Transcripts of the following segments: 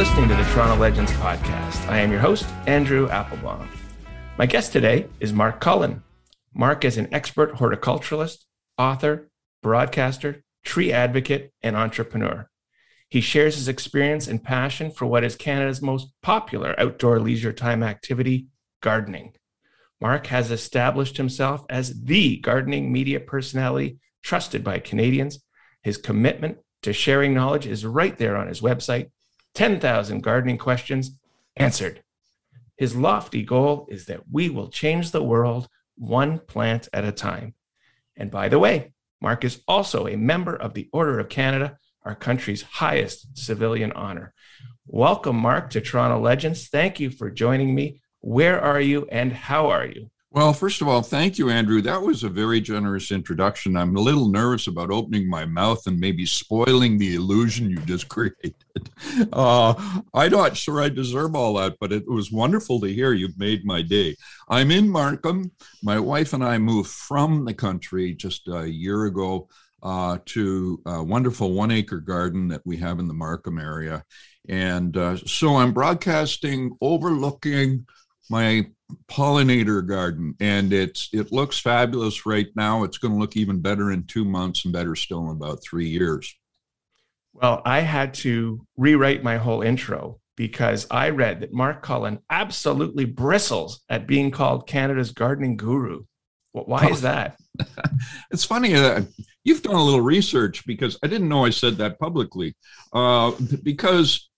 Listening to the Toronto Legends podcast. I am your host, Andrew Applebaum. My guest today is Mark Cullen. Mark is an expert horticulturalist, author, broadcaster, tree advocate, and entrepreneur. He shares his experience and passion for what is Canada's most popular outdoor leisure time activity, gardening. Mark has established himself as the gardening media personality trusted by Canadians. His commitment to sharing knowledge is right there on his website 10,000 gardening questions answered. His lofty goal is that we will change the world one plant at a time. And by the way, Mark is also a member of the Order of Canada, our country's highest civilian honor. Welcome, Mark, to Toronto Legends. Thank you for joining me. Where are you and how are you? Well, first of all, thank you, Andrew. That was a very generous introduction. I'm a little nervous about opening my mouth and maybe spoiling the illusion you just created. Uh, I'm not sure I deserve all that, but it was wonderful to hear. You've made my day. I'm in Markham. My wife and I moved from the country just a year ago uh, to a wonderful one acre garden that we have in the Markham area. And uh, so I'm broadcasting overlooking my pollinator garden and it's it looks fabulous right now. It's going to look even better in two months and better still in about three years. Well i had to rewrite my whole intro because i read that mark cullen absolutely bristles at being called canada's gardening guru. Why is that? It's funny uh, you've done a little research because i didn't know i said that publicly uh, because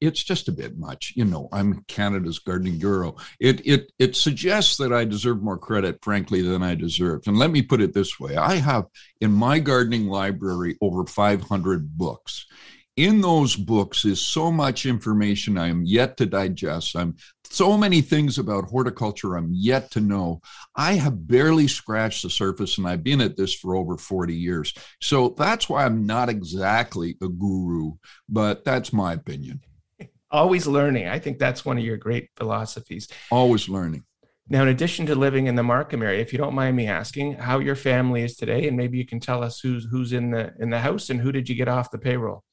it's just a bit much. You know, I'm Canada's gardening guru. It it it suggests that I deserve more credit, frankly, than I deserve. And let me put it this way: I have in my gardening library over 500 books. In those books is so much information I am yet to digest. I'm so many things about horticulture I'm yet to know. I have barely scratched the surface and I've been at this for over 40 years. So that's why I'm not exactly a guru, but that's my opinion. Always learning. I think that's one of your great philosophies. Always learning. Now, in addition to living in the Markham area, if you don't mind me asking how your family is today, and maybe you can tell us who's who's in the in the house and who did you get off the payroll?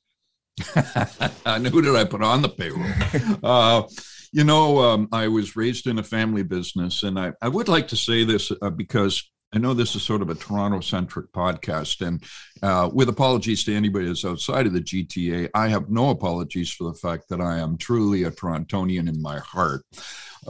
And who did I put on the payroll? uh, you know, um, I was raised in a family business, and I, I would like to say this uh, because I know this is sort of a Toronto centric podcast, and uh, with apologies to anybody that's outside of the GTA, I have no apologies for the fact that I am truly a Torontonian in my heart.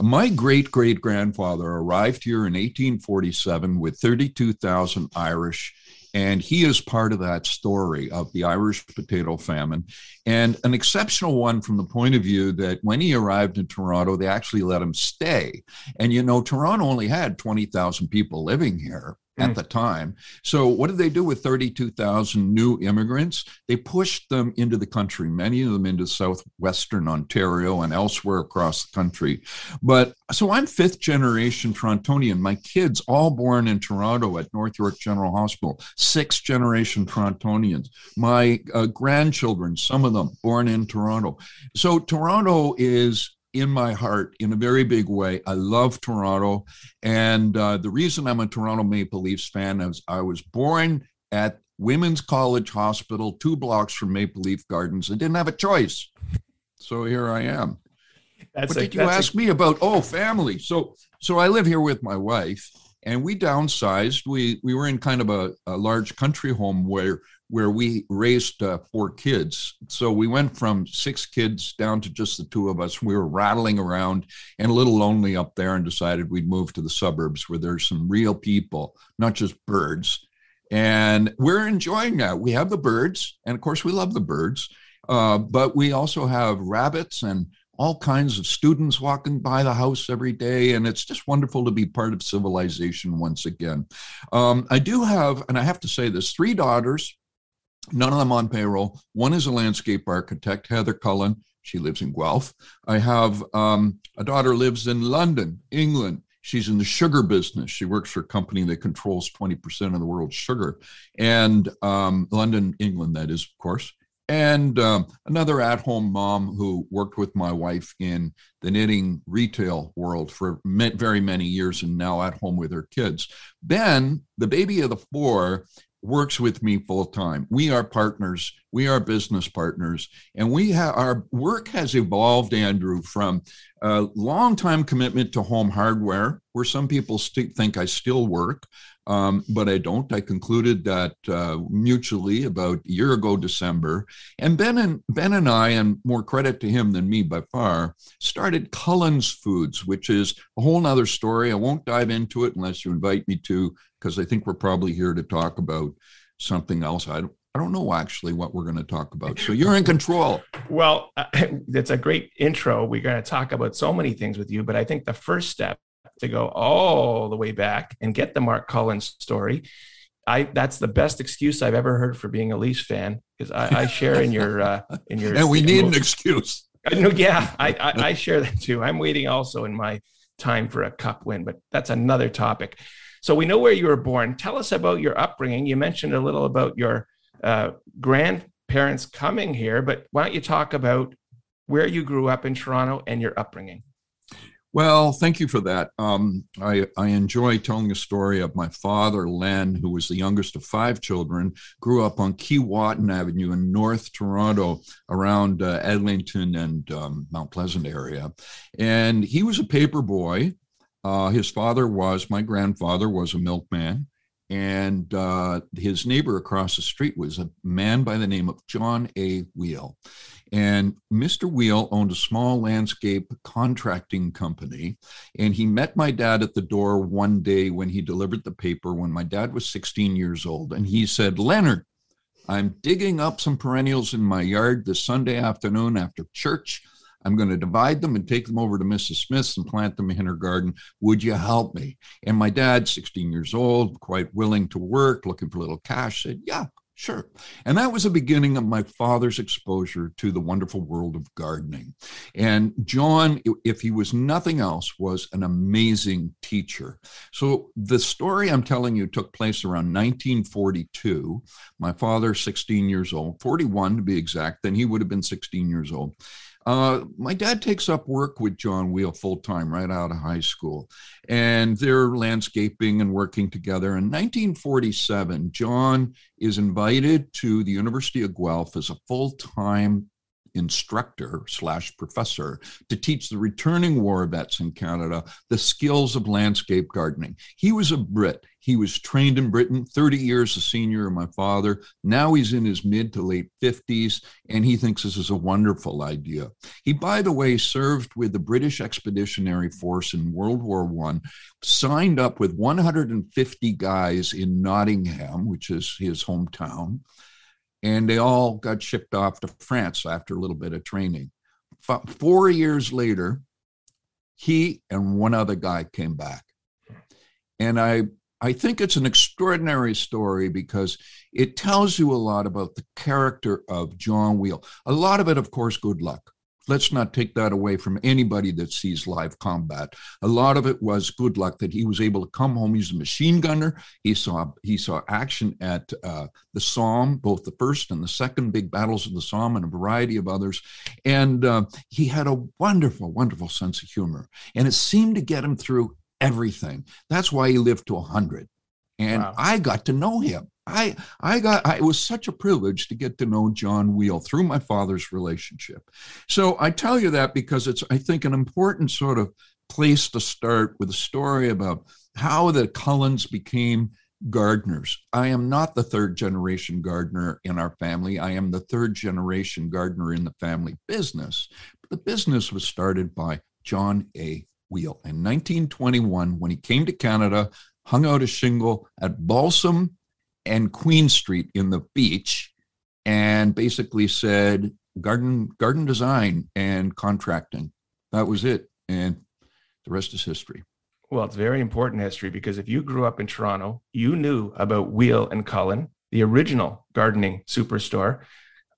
My great great grandfather arrived here in 1847 with 32,000 Irish and he is part of that story of the Irish potato famine, and an exceptional one from the point of view that when he arrived in Toronto, they actually let him stay. And you know, Toronto only had 20,000 people living here at mm. the time. So, what did they do with 32,000 new immigrants? They pushed them into the country, many of them into southwestern Ontario and elsewhere across the country. But so I'm fifth generation Torontonian. My kids, all born in Toronto at North York General Hospital, sixth generation Torontonians. My uh, grandchildren, some of them born in Toronto. So, Toronto is in my heart in a very big way. I love Toronto. And uh, the reason I'm a Toronto Maple Leafs fan is I was born at Women's College Hospital, two blocks from Maple Leaf Gardens, and didn't have a choice. So here I am. That's what a, did you ask a... me about? Oh, family. So so I live here with my wife, and we downsized. We we were in kind of a, a large country home where where we raised uh, four kids. So we went from six kids down to just the two of us. We were rattling around and a little lonely up there and decided we'd move to the suburbs where there's some real people, not just birds. And we're enjoying that. We have the birds, and of course, we love the birds, uh, but we also have rabbits and all kinds of students walking by the house every day, and it's just wonderful to be part of civilization once again. Um, I do have, and I have to say this, three daughters, none of them on payroll. One is a landscape architect, Heather Cullen. She lives in Guelph. I have um, a daughter lives in London, England. She's in the sugar business. She works for a company that controls 20% of the world's sugar. And um, London, England, that is, of course and um, another at home mom who worked with my wife in the knitting retail world for very many years and now at home with her kids. Ben, the baby of the four, works with me full time. We are partners, we are business partners, and we have our work has evolved, Andrew, from a long time commitment to home hardware, where some people st- think I still work, um, but I don't. I concluded that uh, mutually about a year ago, December. And Ben and Ben and I, and more credit to him than me by far, started Cullen's Foods, which is a whole nother story. I won't dive into it unless you invite me to, because I think we're probably here to talk about something else. I don't, I don't know actually what we're going to talk about. So you're in control. Well, uh, that's a great intro. We're going to talk about so many things with you, but I think the first step to go all the way back and get the Mark Cullen's story. I that's the best excuse I've ever heard for being a Leafs fan because I, I, share in your uh, in your and we need an excuse. I know, yeah, I, I, I share that too. I'm waiting also in my time for a cup win, but that's another topic. So we know where you were born. Tell us about your upbringing. You mentioned a little about your uh, grandparents coming here, but why don't you talk about where you grew up in Toronto and your upbringing? Well, thank you for that. Um, I, I enjoy telling a story of my father, Len, who was the youngest of five children, grew up on Keewatin Avenue in North Toronto around uh, and um, Mount Pleasant area. And he was a paper boy. Uh, his father was, my grandfather was a milkman. And uh, his neighbor across the street was a man by the name of John A. Weall. And Mr. Weall owned a small landscape contracting company. And he met my dad at the door one day when he delivered the paper when my dad was 16 years old. And he said, Leonard, I'm digging up some perennials in my yard this Sunday afternoon after church. I'm going to divide them and take them over to Mrs. Smith's and plant them in her garden. Would you help me? And my dad, 16 years old, quite willing to work, looking for a little cash, said, Yeah, Sure. And that was the beginning of my father's exposure to the wonderful world of gardening. And John, if he was nothing else, was an amazing teacher. So the story I'm telling you took place around 1942. My father, 16 years old, 41 to be exact, then he would have been 16 years old. Uh, my dad takes up work with John Weall full time right out of high school, and they're landscaping and working together. In 1947, John is invited to the University of Guelph as a full time instructor slash professor to teach the returning war vets in Canada the skills of landscape gardening. He was a Brit. He was trained in Britain, 30 years a senior of my father. Now he's in his mid to late 50s, and he thinks this is a wonderful idea. He, by the way, served with the British Expeditionary Force in World War I, signed up with 150 guys in Nottingham, which is his hometown and they all got shipped off to France after a little bit of training. Four years later, he and one other guy came back. And I, I think it's an extraordinary story because it tells you a lot about the character of John Weall. A lot of it, of course, good luck let's not take that away from anybody that sees live combat. A lot of it was good luck that he was able to come home. He's a machine gunner. He saw he saw action at uh, the Somme, both the first and the second big battles of the Somme, and a variety of others. And uh, he had a wonderful, wonderful sense of humor, and it seemed to get him through everything. That's why he lived to a hundred. And wow. I got to know him. I I got I, it was such a privilege to get to know John Weall through my father's relationship. So I tell you that because it's I think an important sort of place to start with a story about how the Cullens became gardeners. I am not the third generation gardener in our family. I am the third generation gardener in the family business. But the business was started by John A. Weall in 1921 when he came to Canada, hung out a shingle at Balsam and Queen Street in the beach and basically said, garden garden design and contracting. That was it, and the rest is history. Well, it's very important history because if you grew up in Toronto, you knew about Weall and Cullen, the original gardening superstore.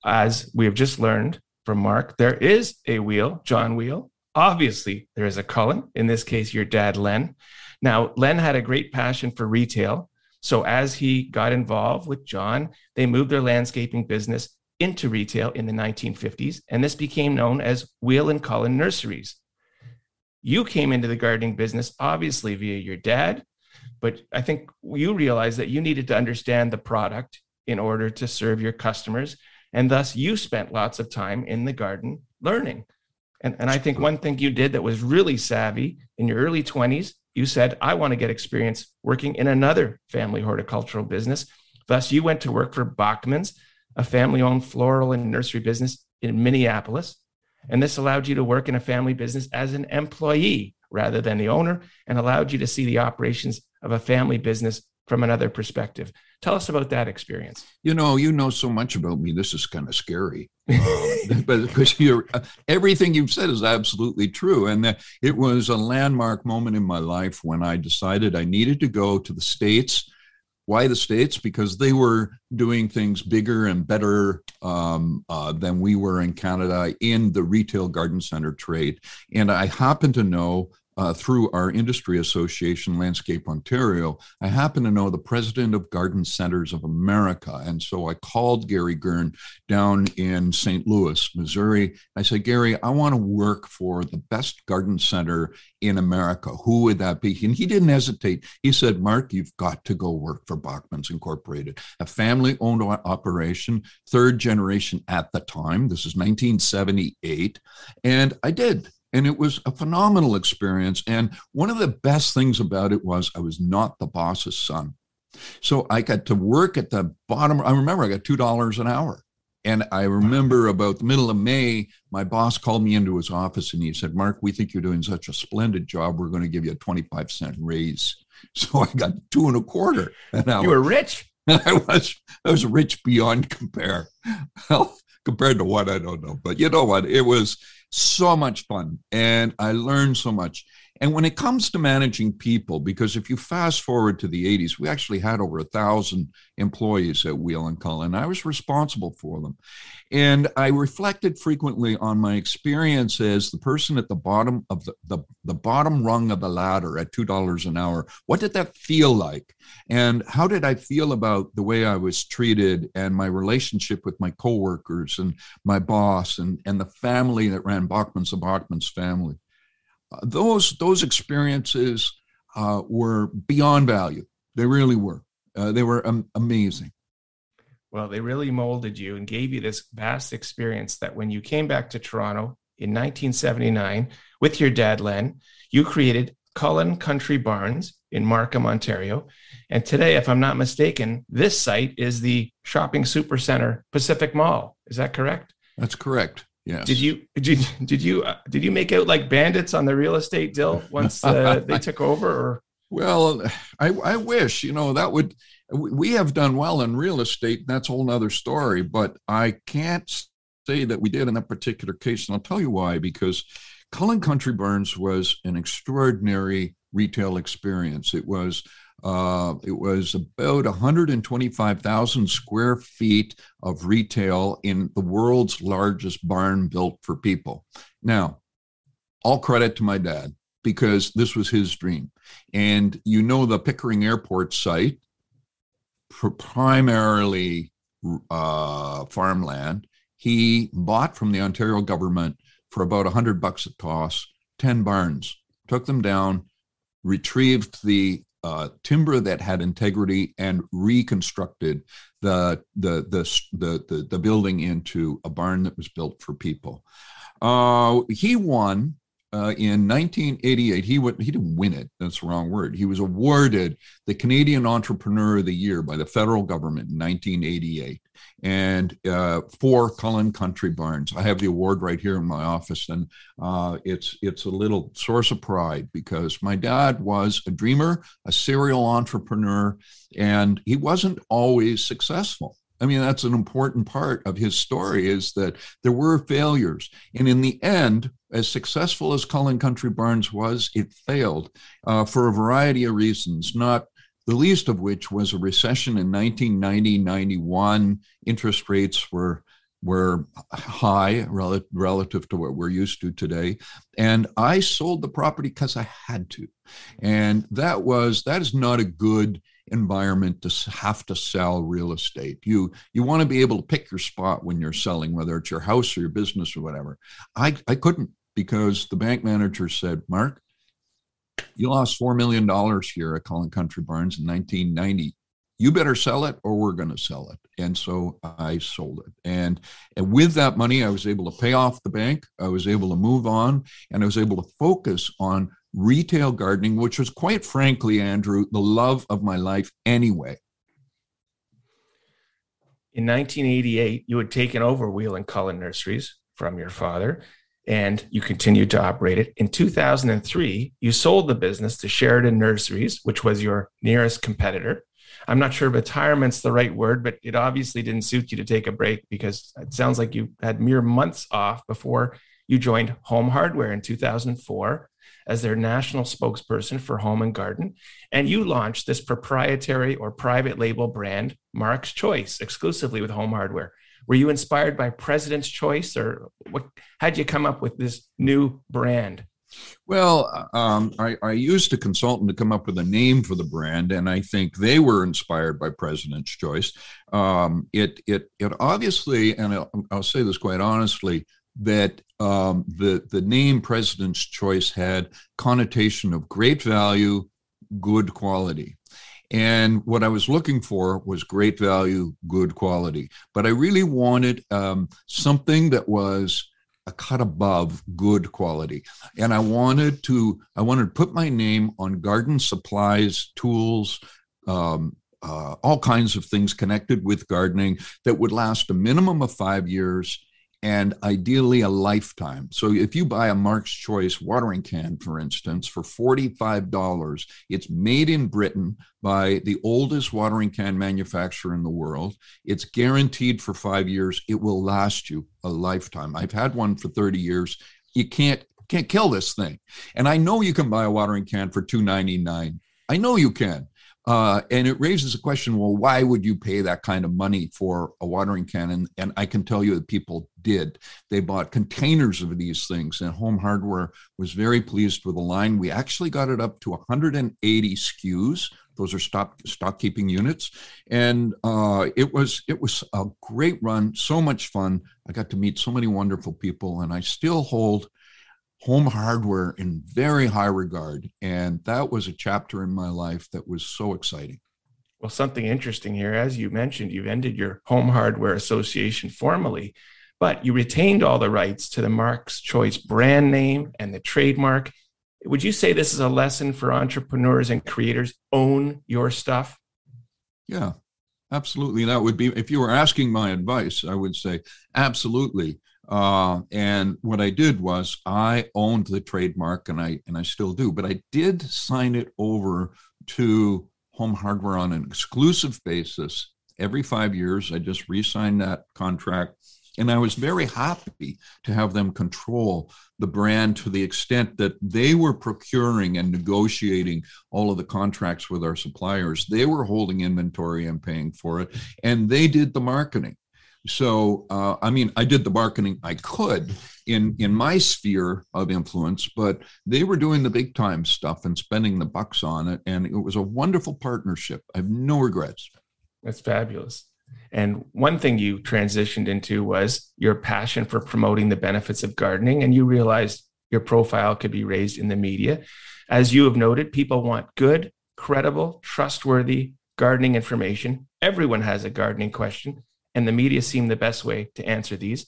As we have just learned from Mark, there is a Weall, John Weall. Obviously, there is a Cullen, in this case, your dad, Len. Now, Len had a great passion for retail. So as he got involved with John, they moved their landscaping business into retail in the 1950s, and this became known as Weall and Cullen Nurseries. You came into the gardening business obviously via your dad, but I think you realized that you needed to understand the product in order to serve your customers. And thus, you spent lots of time in the garden learning. And, and I think one thing you did that was really savvy in your early 20s, you said, I want to get experience working in another family horticultural business. Thus, you went to work for Bachman's, a family owned floral and nursery business in Minneapolis. And this allowed you to work in a family business as an employee rather than the owner and allowed you to see the operations of a family business from another perspective. Tell us about that experience. You know, you know so much about me. This is kind of scary, um, but because you're everything you've said is absolutely true, and it was a landmark moment in my life when I decided I needed to go to the states why the states? Because they were doing things bigger and better um, uh, than we were in Canada in the retail garden center trade. And I happen to know uh, through our industry association, Landscape Ontario, I happen to know the president of Garden Centers of America. And so I called Gary Gern down in St. Louis, Missouri. I said, Gary, I want to work for the best garden center in America. Who would that be? And he didn't hesitate. He said, Mark, you've got to go work for Bachman's Incorporated, a family owned operation, third generation at the time. This is 1978. And I did and it was a phenomenal experience. And one of the best things about it was I was not the boss's son. So I got to work at the bottom. I remember I got $2 an hour. And I remember about the middle of May, my boss called me into his office and he said, Mark, we think you're doing such a splendid job. We're going to give you a 25 cent raise. So I got two and a quarter an hour. You were rich. I was I was rich beyond compare. Well, compared to what I don't know. But you know what? It was so much fun and I learned so much. And when it comes to managing people, because if you fast forward to the 80s, we actually had over a thousand employees at Weall and Cullen. I was responsible for them. And I reflected frequently on my experience as the person at the bottom of the, the, the bottom rung of the ladder at $2 an hour. What did that feel like? And how did I feel about the way I was treated and my relationship with my coworkers and my boss and, and the family that ran Bachman's, the Bachman's family? Those those experiences uh, were beyond value. They really were. Uh, they were um, amazing. Well, they really molded you and gave you this vast experience that when you came back to Toronto in 1979 with your dad, Len, you created Cullen Country Barns in Markham, Ontario. And today, if I'm not mistaken, this site is the shopping supercenter Pacific Mall. Is that correct? That's correct. Yes. Did you did you did you uh, did you make out like bandits on the real estate deal once uh, they took over? Or well, I I wish you know that would we have done well in real estate. That's a whole other story. But I can't say that we did in that particular case, and I'll tell you why. Because Cullen Country Barns was an extraordinary retail experience. It was uh, it was about 125,000 square feet of retail in the world's largest barn built for people. Now, all credit to my dad because this was his dream. And you know, the Pickering Airport site, primarily uh, farmland, he bought from the Ontario government for about 100 bucks a toss 10 barns, took them down, retrieved the uh, timber that had integrity and reconstructed the, the, the, the, the, the building into a barn that was built for people. Uh, he won uh, in 1988, he went, he didn't win it. That's the wrong word. He was awarded the Canadian Entrepreneur of the Year by the federal government in 1988, and uh, for Cullen Country Barns. I have the award right here in my office, and uh, it's it's a little source of pride because my dad was a dreamer, a serial entrepreneur, and he wasn't always successful. I mean, that's an important part of his story is that there were failures. And in the end, as successful as Cullen Country Barns was, it failed uh, for a variety of reasons, not the least of which was a recession in 1990 91. Interest rates were were high rel- relative to what we're used to today and i sold the property because i had to and that was that is not a good environment to have to sell real estate. You you want to be able to pick your spot when you're selling, whether it's your house or your business or whatever. I, I couldn't because the bank manager said, Mark, you lost four million dollars here at Cullen Country Barns in 1990. You better sell it or we're going to sell it. And so I sold it. And, and with that money, I was able to pay off the bank. I was able to move on and I was able to focus on retail gardening, which was quite frankly, Andrew, the love of my life anyway. In 1988, you had taken over Weall and Cullen Nurseries from your father, and you continued to operate it. In 2003, you sold the business to Sheridan Nurseries, which was your nearest competitor. I'm not sure retirement's the right word, but it obviously didn't suit you to take a break because it sounds like you had mere months off before you joined Home Hardware in 2004 as their national spokesperson for home and garden. And you launched this proprietary or private label brand, Mark's Choice, exclusively with home hardware. Were you inspired by President's Choice or what? How'd you come up with this new brand? Well, um, I, I, used a consultant to come up with a name for the brand, and I think they were inspired by President's Choice. Um, it, it, it obviously, and I'll, I'll, say this quite honestly, that um, the the name President's Choice had connotation of great value, good quality. And what I was looking for was great value, good quality. But I really wanted um, something that was a cut above good quality. And I wanted to I wanted to put my name on garden supplies, tools, um, uh, all kinds of things connected with gardening that would last a minimum of five years and ideally a lifetime. So if you buy a Mark's Choice watering can, for instance, for $45, it's made in Britain by the oldest watering can manufacturer in the world. It's guaranteed for five years. It will last you a lifetime. I've had one for 30 years. You can't can't kill this thing. And I know you can buy a watering can for 2.99. I know you can. Uh, and it raises a question well, why would you pay that kind of money for a watering can? And, and I can tell you that people did. They bought containers of these things, and Home Hardware was very pleased with the line. We actually got it up to 180 SKUs. Those are stock stock keeping units, and uh, it was it was a great run, so much fun. I got to meet so many wonderful people, and I still hold home hardware in very high regard. And that was a chapter in my life that was so exciting. Well, something interesting here, as you mentioned, you've ended your Home Hardware Association formally, but you retained all the rights to the Mark's Choice brand name and the trademark. Would you say this is a lesson for entrepreneurs and creators? Own your stuff? Yeah, absolutely. That would be, if you were asking my advice, I would say absolutely. Uh, and what I did was I owned the trademark, and I and I still do, but I did sign it over to Home Hardware on an exclusive basis every five years. I just re-signed that contract, and I was very happy to have them control the brand to the extent that they were procuring and negotiating all of the contracts with our suppliers. They were holding inventory and paying for it, and they did the marketing. So, uh, I mean, I did the marketing I could in in my sphere of influence, but they were doing the big time stuff and spending the bucks on it, and it was a wonderful partnership. I have no regrets. That's fabulous. And one thing you transitioned into was your passion for promoting the benefits of gardening, and you realized your profile could be raised in the media. As you have noted, people want good, credible, trustworthy gardening information. Everyone has a gardening question and the media seem the best way to answer these.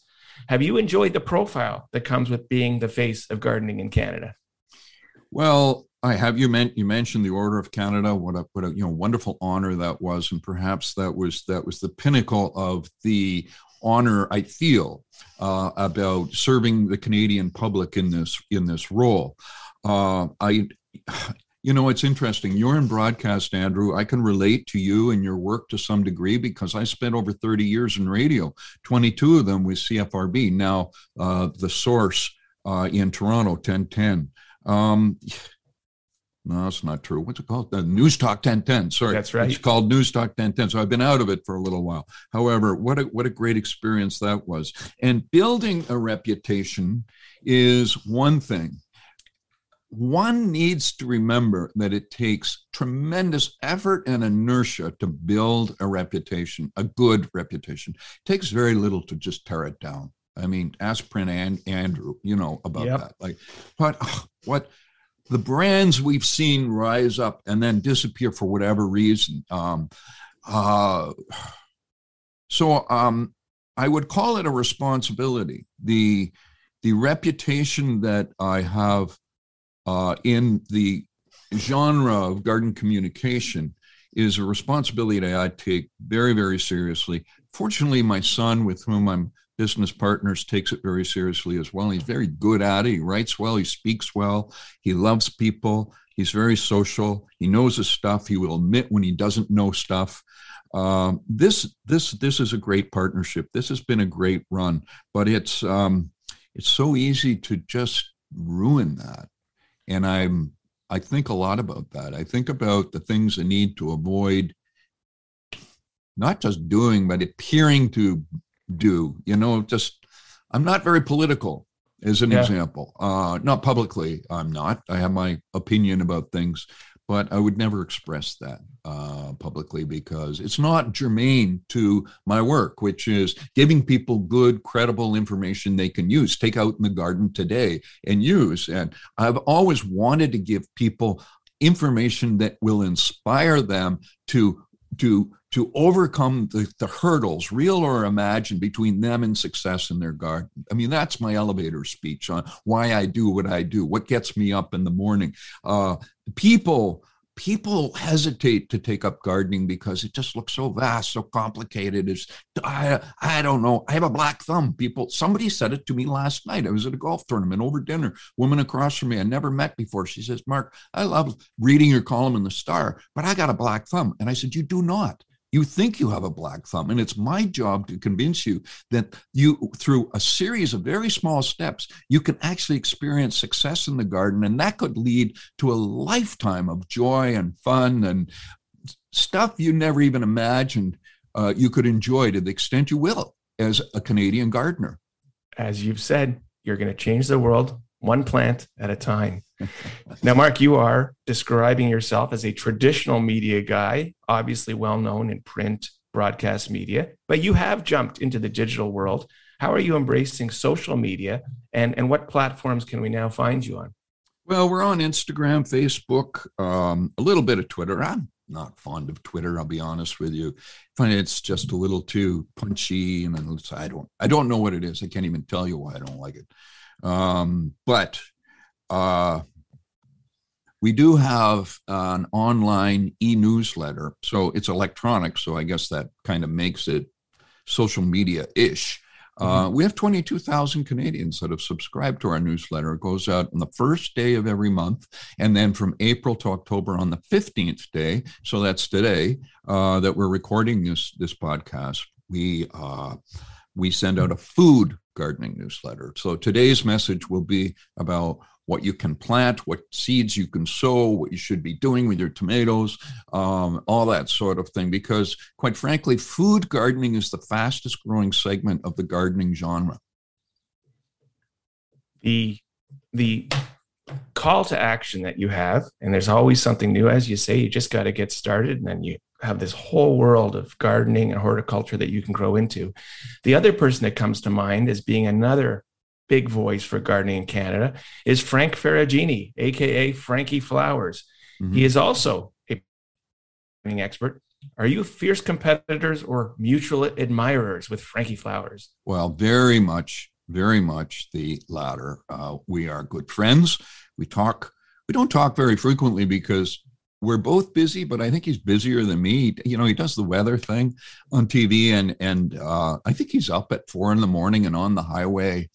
Have you enjoyed the profile that comes with being the face of gardening in Canada? Well, I have you meant you mentioned the Order of Canada. What a what a you know wonderful honor that was, and perhaps that was that was the pinnacle of the honor I feel uh, about serving the Canadian public in this in this role. Uh, I you know, it's interesting. You're in broadcast, Andrew. I can relate to you and your work to some degree because I spent over 30 years in radio, 22 of them with CFRB, now uh, the source uh, in Toronto, 1010. Um, no, that's not true. What's it called? The News Talk 1010. Sorry. That's right. It's called News Talk 1010. So I've been out of it for a little while. However, what a, what a great experience that was. And building a reputation is one thing. One needs to remember that it takes tremendous effort and inertia to build a reputation, a good reputation. It takes very little to just tear it down. I mean, ask Prince and Andrew, you know, about yep. that. Like, but oh, what the brands we've seen rise up and then disappear for whatever reason. Um, uh, so um, I would call it a responsibility. The the reputation that I have uh, in the genre of garden communication is a responsibility that I take very, very seriously. Fortunately, my son, with whom I'm business partners, takes it very seriously as well. He's very good at it. He writes well, he speaks well, he loves people, he's very social, he knows his stuff, he will admit when he doesn't know stuff. Um, this this this is a great partnership. This has been a great run, but it's um, it's so easy to just ruin that. And I'm I think a lot about that. I think about the things I need to avoid, not just doing, but appearing to do. You know, just I'm not very political, as an yeah. example. Uh, not publicly, I'm not. I have my opinion about things, but I would never express that uh, publicly because it's not germane to my work, which is giving people good, credible information they can use, take out in the garden today and use. And I've always wanted to give people information that will inspire them to to to overcome the, the hurdles, real or imagined, between them and success in their garden. I mean, that's my elevator speech on why I do what I do, what gets me up in the morning. Uh, people people hesitate to take up gardening because it just looks so vast, so complicated. It's I I don't know. I have a black thumb. People, somebody said it to me last night. I was at a golf tournament over dinner. Woman across from me I never met before. She says, "Mark, I love reading your column in the Star, but I got a black thumb." And I said, "You do not." You think you have a black thumb, and it's my job to convince you that you, through a series of very small steps, you can actually experience success in the garden, and that could lead to a lifetime of joy and fun and stuff you never even imagined uh, you could enjoy to the extent you will as a Canadian gardener. As you've said, you're going to change the world one plant at a time. now, Mark, you are describing yourself as a traditional media guy, obviously well known in print, broadcast media, but you have jumped into the digital world. How are you embracing social media and, and what platforms can we now find you on? Well, we're on Instagram, Facebook, um, a little bit of Twitter. I'm not fond of Twitter. I'll be honest with you. I find it's just a little too punchy, and I don't, I don't know what it is. I can't even tell you why I don't like it. Um, but uh, we do have an online e-newsletter, so it's electronic. So I guess that kind of makes it social media-ish. Uh, mm-hmm. we have 22,000 Canadians that have subscribed to our newsletter. It goes out on the first day of every month, and then from April to October on the 15th day. So that's today uh, that we're recording this this podcast. We uh, we send out a food gardening newsletter. So today's message will be about what you can plant, what seeds you can sow, what you should be doing with your tomatoes, um, all that sort of thing. Because, quite frankly, food gardening is the fastest growing segment of the gardening genre. The the call to action that you have, and there's always something new, as you say, you just got to get started, and then you have this whole world of gardening and horticulture that you can grow into. The other person that comes to mind as being another big voice for gardening in Canada is Frank Ferragine, aka Frankie Flowers. Mm-hmm. He is also a gardening expert. Are you fierce competitors or mutual admirers with Frankie Flowers? Well, very much, very much the latter. Uh, we are good friends. We talk. We don't talk very frequently because we're both busy, but I think he's busier than me. You know, he does the weather thing on TV, and and uh, I think he's up at four in the morning and on the highway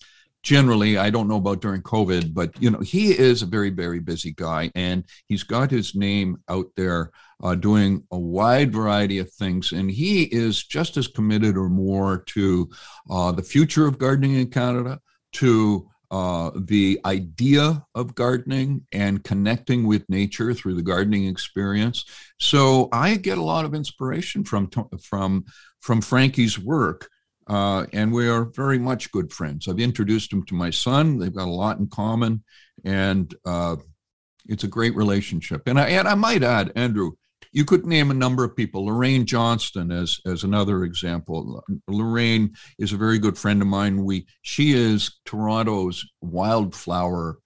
generally i don't know about during covid but you know he is a very very busy guy and he's got his name out there uh, doing a wide variety of things and he is just as committed or more to uh, the future of gardening in canada to uh, the idea of gardening and connecting with nature through the gardening experience. So I get a lot of inspiration from from from Frankie's work, uh, and we are very much good friends. I've introduced him to my son; they've got a lot in common, and uh, it's a great relationship. And I and I might add, Andrew, you could name a number of people. Lorraine Johnson as as another example. Lorraine is a very good friend of mine. We she is Toronto's wildflower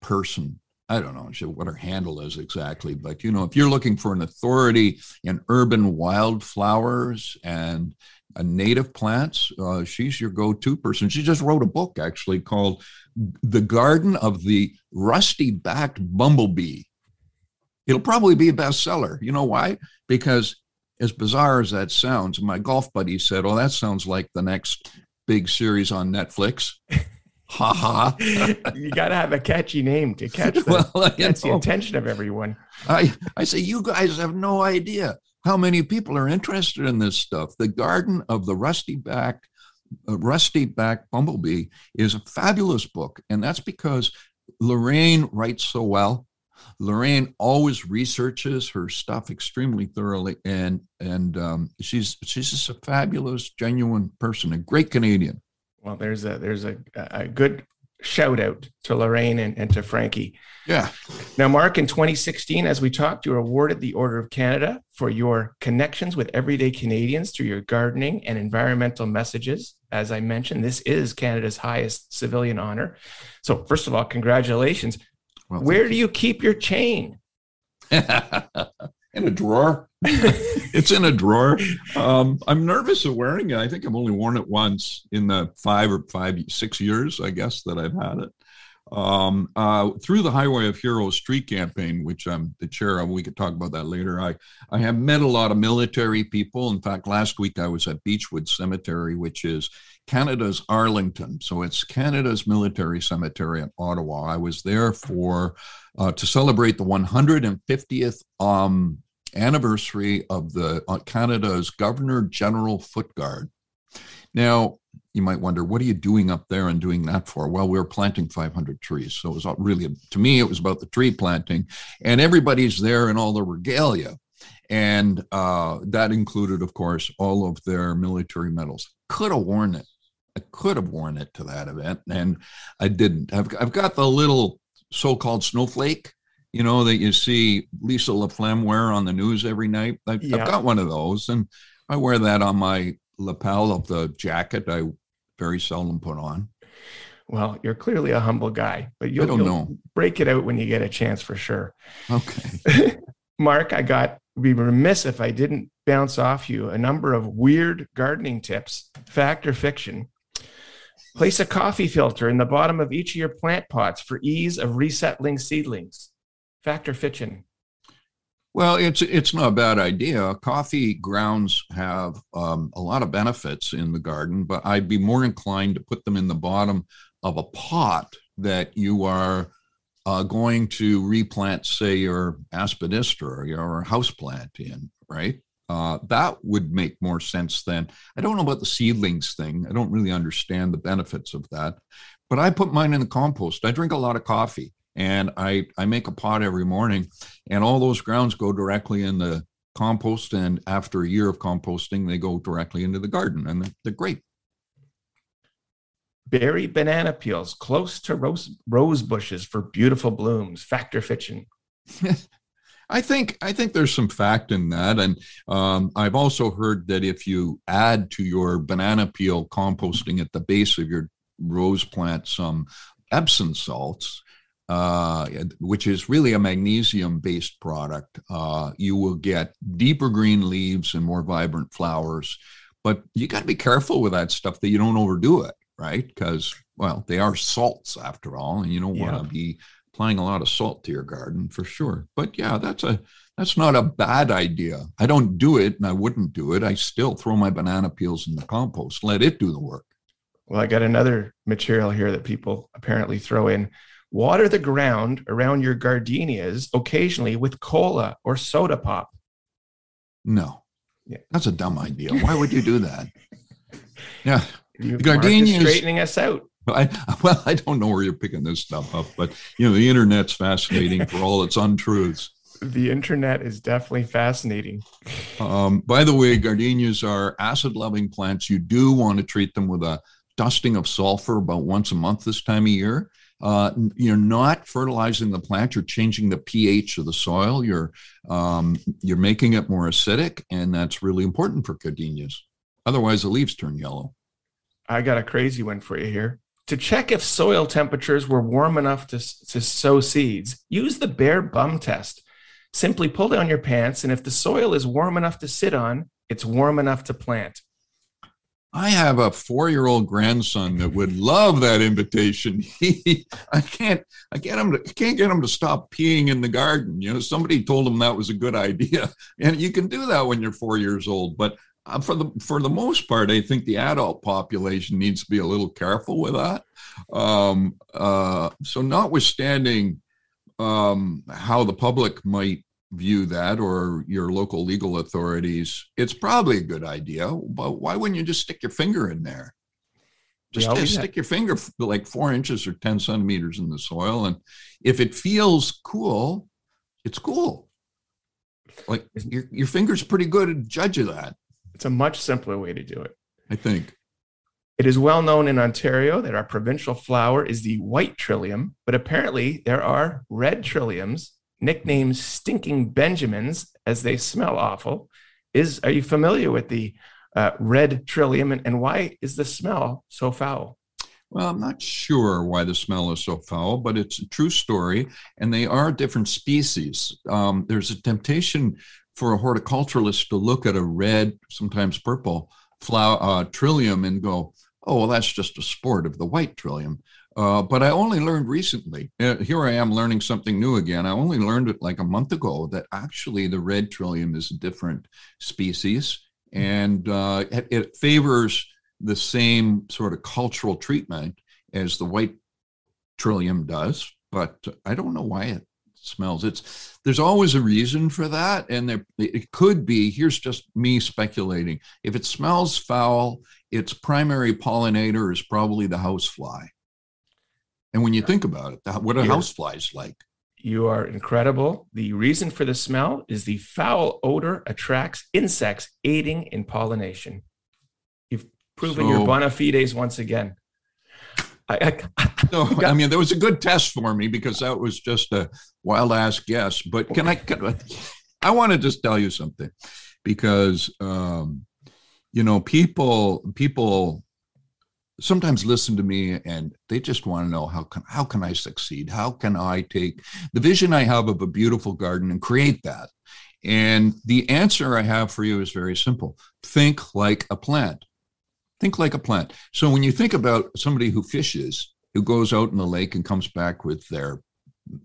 person. I don't know what her handle is exactly, but you know, if you're looking for an authority in urban wildflowers and uh, native plants, uh, she's your go-to person. She just wrote a book actually called "The Garden of the Rusty-Backed Bumblebee." it'll probably be a bestseller. You know why? Because as bizarre as that sounds, my golf buddy said, "Oh, that sounds like the next big series on Netflix." ha ha! you got to have a catchy name to catch the, well, catch the attention of everyone. I I say you guys have no idea how many people are interested in this stuff. The Garden of the Rusty Back, uh, Rusty Back Bumblebee is a fabulous book, and that's because Lorraine writes so well Lorraine always researches her stuff extremely thoroughly, and and um, she's she's just a fabulous, genuine person, a great Canadian. Well, there's a there's a, a good shout out to Lorraine and, and to Frankie. Yeah. Now, Mark, in 2016, as we talked, you were awarded the Order of Canada for your connections with everyday Canadians through your gardening and environmental messages. As I mentioned, this is Canada's highest civilian honor. So, first of all, congratulations. Well, Where do you keep your chain? in a drawer. it's in a drawer. Um, I'm nervous of wearing it. I think I've only worn it once in the five or five, six years, I guess, that I've had it. Um, uh, through the Highway of Heroes street campaign, which I'm the chair of, we could talk about that later. I, I have met a lot of military people. In fact, last week I was at Beechwood Cemetery, which is Canada's Arlington. So it's Canada's military cemetery in Ottawa. I was there for uh, to celebrate the 150th um, anniversary of the uh, Canada's Governor General Foot Guard. Now, you might wonder, what are you doing up there and doing that for? Well, we were planting 500 trees. So it was really, to me, it was about the tree planting. And everybody's there in all the regalia. And uh, that included, of course, all of their military medals. Could have worn it I could have worn it to that event, and I didn't. I've, I've got the little so-called snowflake, you know, that you see Lisa LaFlamme wear on the news every night. I've, yeah. I've got one of those, and I wear that on my lapel of the jacket. I very seldom put on. Well, you're clearly a humble guy, but you'll, you'll know. break it out when you get a chance for sure. Okay. Mark, I got be remiss if I didn't bounce off you a number of weird gardening tips, fact or fiction, Place a coffee filter in the bottom of each of your plant pots for ease of resettling seedlings. Factor Fitchin. Well, it's it's not a bad idea. Coffee grounds have um, a lot of benefits in the garden, but I'd be more inclined to put them in the bottom of a pot that you are uh, going to replant, say, your aspidistra or your houseplant in, right? uh, that would make more sense than I don't know about the seedlings thing. I don't really understand the benefits of that, but I put mine in the compost. I drink a lot of coffee and I, I make a pot every morning and all those grounds go directly in the compost. And after a year of composting, they go directly into the garden and they're, they're great. Bury banana peels close to rose, rose bushes for beautiful blooms. Factor fiction I think I think there's some fact in that, and um, I've also heard that if you add to your banana peel composting at the base of your rose plant some Epsom salts, uh, which is really a magnesium-based product, uh, you will get deeper green leaves and more vibrant flowers. But you got to be careful with that stuff that you don't overdo it, right? Because well, they are salts after all, and you don't want to be applying a lot of salt to your garden for sure. But yeah, that's a that's not a bad idea. I don't do it and I wouldn't do it. I still throw my banana peels in the compost, let it do the work. Well, I got another material here that people apparently throw in. Water the ground around your gardenias occasionally with cola or soda pop. No, Yeah. that's a dumb idea. Why would you do that? Yeah, You, is Gardenias- straightening us out. I, well, I don't know where you're picking this stuff up, but you know, the internet's fascinating for all its untruths. The internet is definitely fascinating. Um, by the way, gardenias are acid loving plants. You do want to treat them with a dusting of sulfur about once a month this time of year. Uh, you're not fertilizing the plant. You're changing the pH of the soil. You're um, you're making it more acidic, and that's really important for gardenias. Otherwise, the leaves turn yellow. I got a crazy one for you here. To check if soil temperatures were warm enough to, to sow seeds, use the bare bum test. Simply pull down your pants, and if the soil is warm enough to sit on, it's warm enough to plant. I have a four-year-old grandson that would love that invitation. He, I can't, I get him to, can't get him to stop peeing in the garden. You know, somebody told him that was a good idea, and you can do that when you're four years old. But uh, for the for the most part, I think the adult population needs to be a little careful with that. Um, uh, so, notwithstanding um, how the public might view that or your local legal authorities, it's probably a good idea. But why wouldn't you just stick your finger in there? Just, always oh, just stick your finger like four inches or 10 centimeters in the soil. And if it feels cool, it's cool. Like your, your finger's pretty good at judge of that, It's a much simpler way to do it. I think. It is well known in Ontario that our provincial flower is the white trillium, but apparently there are red trilliums, nicknamed stinking Benjamins as they smell awful. Is are you familiar with the uh, red trillium and, and why is the smell so foul? Well, I'm not sure why the smell is so foul, but it's a true story, and they are different species. Um, there's a temptation for a horticulturalist to look at a red, sometimes purple flower uh, trillium and go, "Oh, well, that's just a sport of the white trillium." Uh, but I only learned recently. Uh, here I am learning something new again. I only learned it like a month ago that actually the red trillium is a different species, and uh, it, it favors the same sort of cultural treatment as the white trillium does, but I don't know why it smells. It's there's always a reason for that, and there it could be. Here's just me speculating. If it smells foul, its primary pollinator is probably the housefly. And when you think about it, what are Yeah. houseflies like? You are incredible. The reason for the smell is the foul odor attracts insects aiding in pollination. You've proven your bona fides once again. I, I, No, got- I mean there was a good test for me because that was just a wild ass guess. But can I? Can, I want to just tell you something because um, you know people people sometimes listen to me and they just want to know how can how can I succeed? How can I take the vision I have of a beautiful garden and create that? And the answer I have for you is very simple. Think like a plant. Think like a plant. So when you think about somebody who fishes, who goes out in the lake and comes back with their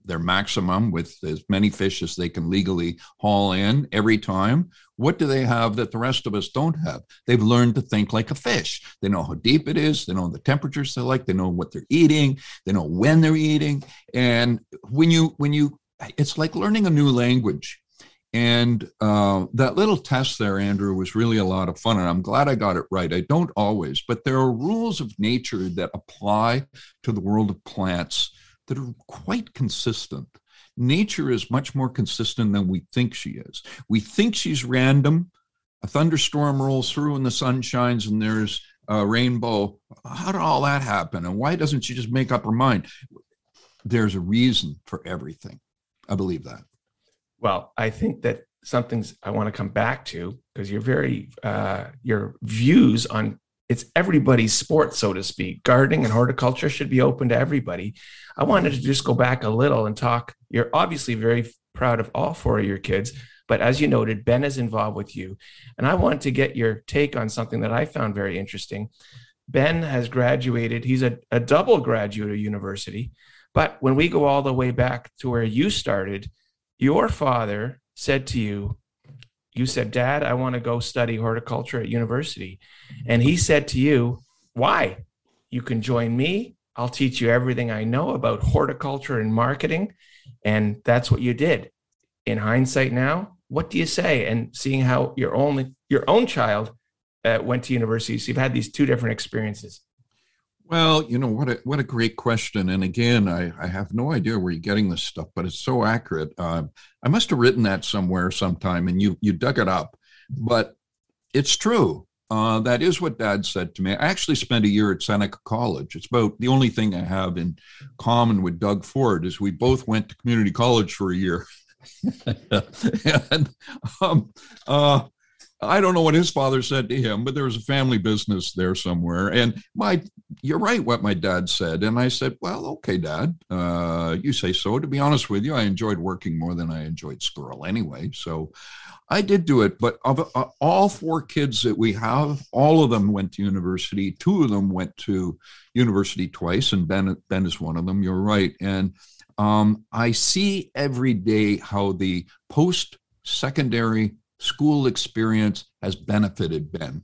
their maximum with as many fish as they can legally haul in every time. What do they have that the rest of us don't have? They've learned to think like a fish. They know how deep it is. They know the temperatures they like. They know what they're eating. They know when they're eating. And when you when you, it's like learning a new language. And uh, that little test there, Andrew, was really a lot of fun. And I'm glad I got it right. I don't always, but there are rules of nature that apply to the world of plants that are quite consistent. Nature is much more consistent than we think she is. We think she's random. A thunderstorm rolls through and the sun shines and there's a rainbow. How did all that happen? And why doesn't she just make up her mind? There's a reason for everything. I believe that. well, I think that something's I want to come back to because you're very uh, your views on it's everybody's sport, so to speak. Gardening and horticulture should be open to everybody. I wanted to just go back a little and talk. You're obviously very proud of all four of your kids, but as you noted, Ben is involved with you. And I want to get your take on something that I found very interesting. Ben has graduated, he's a, a double graduate of university. But when we go all the way back to where you started, your father said to you, you said, Dad, I want to go study horticulture at university. And he said to you, Why? you can join me. I'll teach you everything I know about horticulture and marketing. And that's what you did. In hindsight now, what do you say? And seeing how your own your own child uh, went to university, so you've had these two different experiences. Well, you know what a what a great question, and again, I, I have no idea where you're getting this stuff, but it's so accurate. Uh, I must have written that somewhere sometime, and you you dug it up, but it's true. Uh, that is what Dad said to me. I actually spent a year at Seneca College. It's about the only thing I have in common with Doug Ford is we both went to community college for a year. and um, uh, I don't know what his father said to him, but there was a family business there somewhere. And my, you're right, what my dad said. And I said, well, okay, dad, uh, you say so. To be honest with you, I enjoyed working more than I enjoyed squirrel anyway. So I did do it. But of uh, all four kids that we have, all of them went to university. Two of them went to university twice, and Ben, Ben is one of them. You're right. And um, I see every day how the post secondary school experience has benefited Ben.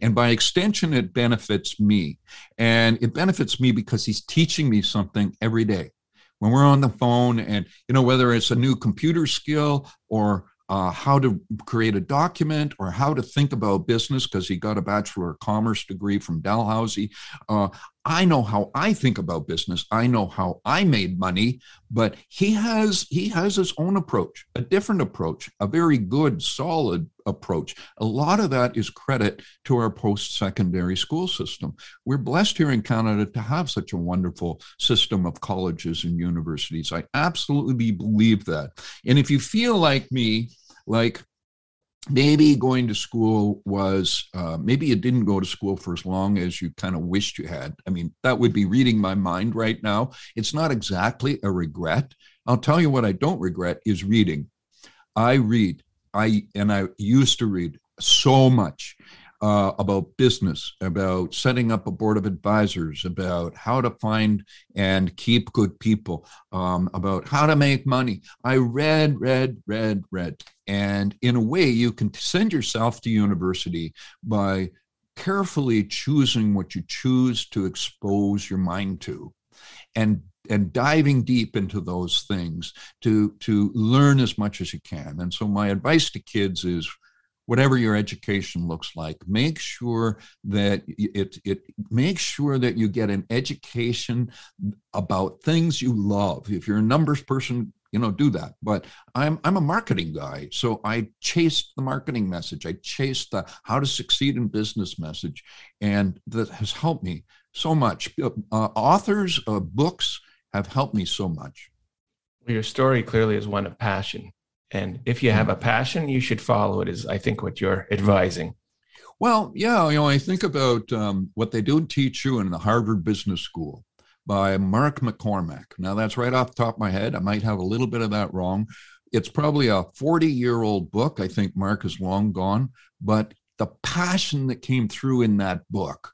And by extension, it benefits me. And it benefits me because he's teaching me something every day. When we're on the phone, and, you know, whether it's a new computer skill or uh, how to create a document or how to think about business because he got a bachelor of commerce degree from dalhousie uh, i know how i think about business. I know how i made money but he has he has his own approach a different approach a very good solid approach. A lot of that is credit to our post-secondary school system. We're blessed here in canada to have such a wonderful system of colleges and universities. I absolutely believe that. And if you feel like me like maybe going to school was uh, maybe you didn't go to school for as long as you kind of wished you had. I mean that would be reading my mind right now. It's not exactly a regret. I'll tell you what i don't regret is reading. I read i and i used to read so much uh, about business, about setting up a board of advisors, about how to find and keep good people, um, about how to make money. I read, read, read, read. And in a way, you can send yourself to university by carefully choosing what you choose to expose your mind to and and diving deep into those things to to learn as much as you can and so my advice to kids is whatever your education looks like make sure that it it make sure that you get an education about things you love. If you're a numbers person you know do that. But i'm i'm a marketing guy so i chased the marketing message. I chased the how to succeed in business message and that has helped me so much. Uh, authors uh, books have helped me so much. Your story clearly is one of passion and if you have a passion, you should follow it, is I think what you're advising. Well, yeah, you know, I think about um, what they don't teach you in the Harvard Business School by Mark McCormack. Now, that's right off the top of my head. I might have a little bit of that wrong. It's probably a 40 year old book. I think Mark is long gone, but the passion that came through in that book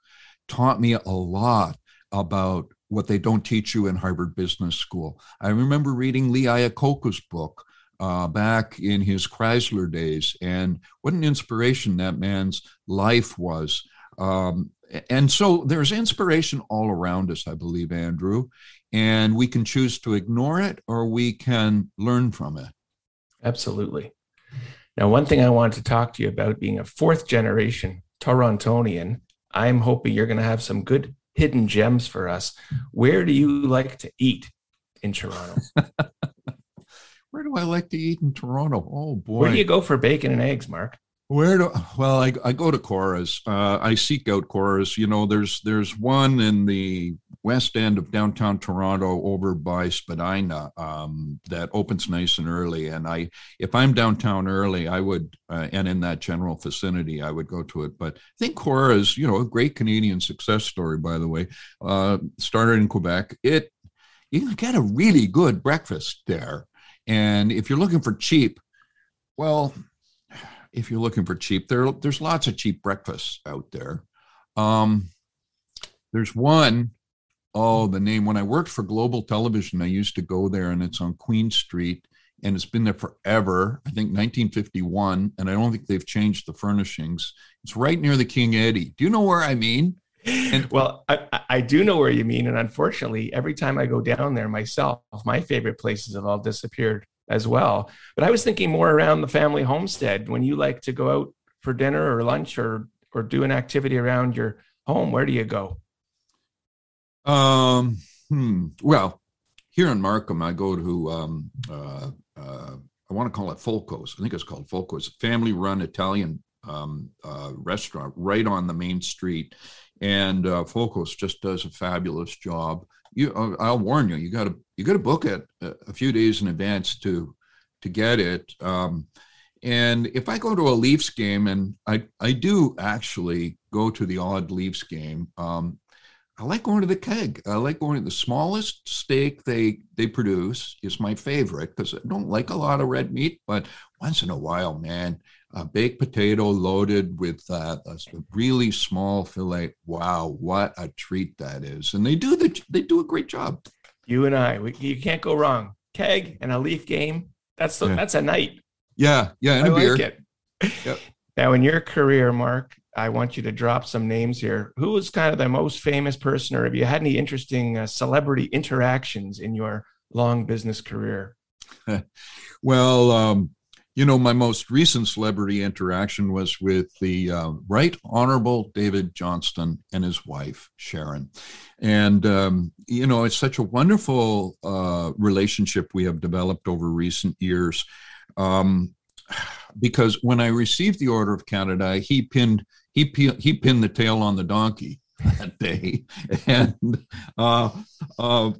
taught me a lot about what they don't teach you in Harvard Business School. I remember reading Lee Iacocca's book uh, back in his Chrysler days. And what an inspiration that man's life was. Um, and so there's inspiration all around us, I believe, Andrew. And we can choose to ignore it or we can learn from it. Absolutely. Now, one thing I wanted to talk to you about being a fourth generation Torontonian, I'm hoping you're going to have some good hidden gems for us. Where do you like to eat in Toronto? where do I like to eat in Toronto? Oh boy. Where do you go for bacon and eggs, Mark? Where do well I, I go to Cora's. Uh, I seek out Cora's. You know, there's there's one in the west end of downtown Toronto over by Spadina um, that opens nice and early. And I, if I'm downtown early, I would, uh, and in that general vicinity, I would go to it. But I think Cora's, you know, a great Canadian success story, by the way, uh, started in Quebec. It you can get a really good breakfast there. And if you're looking for cheap, well, if you're looking for cheap, there there's lots of cheap breakfasts out there. Um, there's one, oh, the name. When I worked for Global Television, I used to go there, and it's on Queen Street, and it's been there forever. I think 1951, and I don't think they've changed the furnishings. It's right near the King Eddie. Do you know where I mean? And well, I, I do know where you mean, and unfortunately, every time I go down there myself, my favorite places have all disappeared as well. But I was thinking more around the family homestead when you like to go out for dinner or lunch or or do an activity around your home. Where do you go? Um. Hmm. Well, here in Markham, I go to um, uh, uh, I want to call it Folco's. I think it's called Folco's, family-run Italian um, uh, restaurant right on the main street, and uh, Folco's just does a fabulous job. You, uh, I'll warn you, you got to you got to book it a few days in advance to to get it. Um, and if I go to a Leafs game, and I I do actually go to the odd Leafs game, um, I like going to the keg. I like going to the smallest steak they they produce is my favorite because I don't like a lot of red meat, but once in a while, man, a baked potato loaded with uh, a really small fillet. Wow, what a treat that is! And they do the they do a great job. You and I, we, you can't go wrong. Keg and a Leaf game. That's the, yeah. that's a night. Yeah, yeah, and I a beer. Like it. Yep. Now, in your career, Mark, I want you to drop some names here. Who was kind of the most famous person, or have you had any interesting uh, celebrity interactions in your long business career? well, um, you know, my most recent celebrity interaction was with the uh, Right Honorable David Johnston and his wife, Sharon. And, um, you know, it's such a wonderful uh, relationship we have developed over recent years. Um, because when I received the Order of Canada, he pinned he he pinned the tail on the donkey that day, and uh, uh,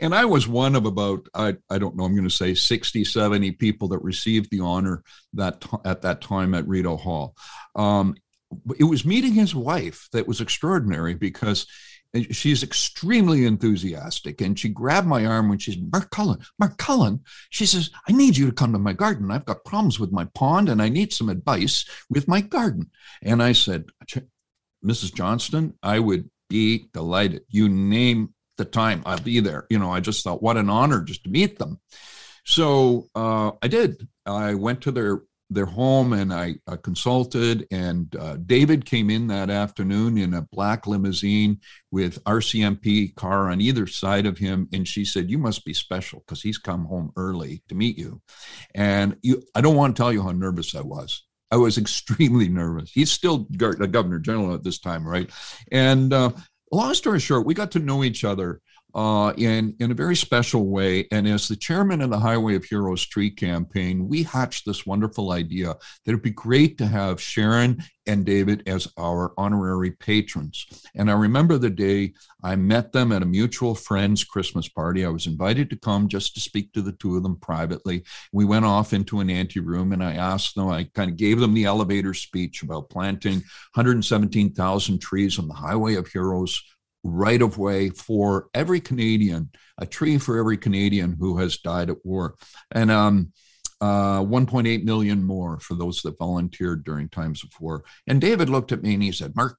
and I was one of about I I don't know I'm going to say 60 70 people that received the honor that at that time at Rideau Hall. Um, it was meeting his wife that was extraordinary because she's extremely enthusiastic and she grabbed my arm when she's mark cullen mark cullen. She says i need you to come to my garden. I've got problems with my pond and i need some advice with my garden. And i said mrs johnston i would be delighted. You name the time i'll be there you know i just thought what an honor just to meet them so uh, i did i went to their their home and I, I consulted. And uh, David came in that afternoon in a black limousine with RCMP car on either side of him. And she said, You must be special because he's come home early to meet you. And you, I don't want to tell you how nervous I was. I was extremely nervous. He's still a governor general at this time, right? And uh, long story short, we got to know each other uh, in, in a very special way. And as the chairman of the Highway of Heroes Tree campaign, we hatched this wonderful idea that it'd be great to have Sharon and David as our honorary patrons. And I remember the day I met them at a mutual friend's Christmas party. I was invited to come just to speak to the two of them privately. We went off into an anteroom and I asked them, I kind of gave them the elevator speech about planting 117,000 trees on the Highway of Heroes right of way for every Canadian, a tree for every Canadian who has died at war. And um, uh, 1.8 million more for those that volunteered during times of war. And David looked at me and he said, Mark,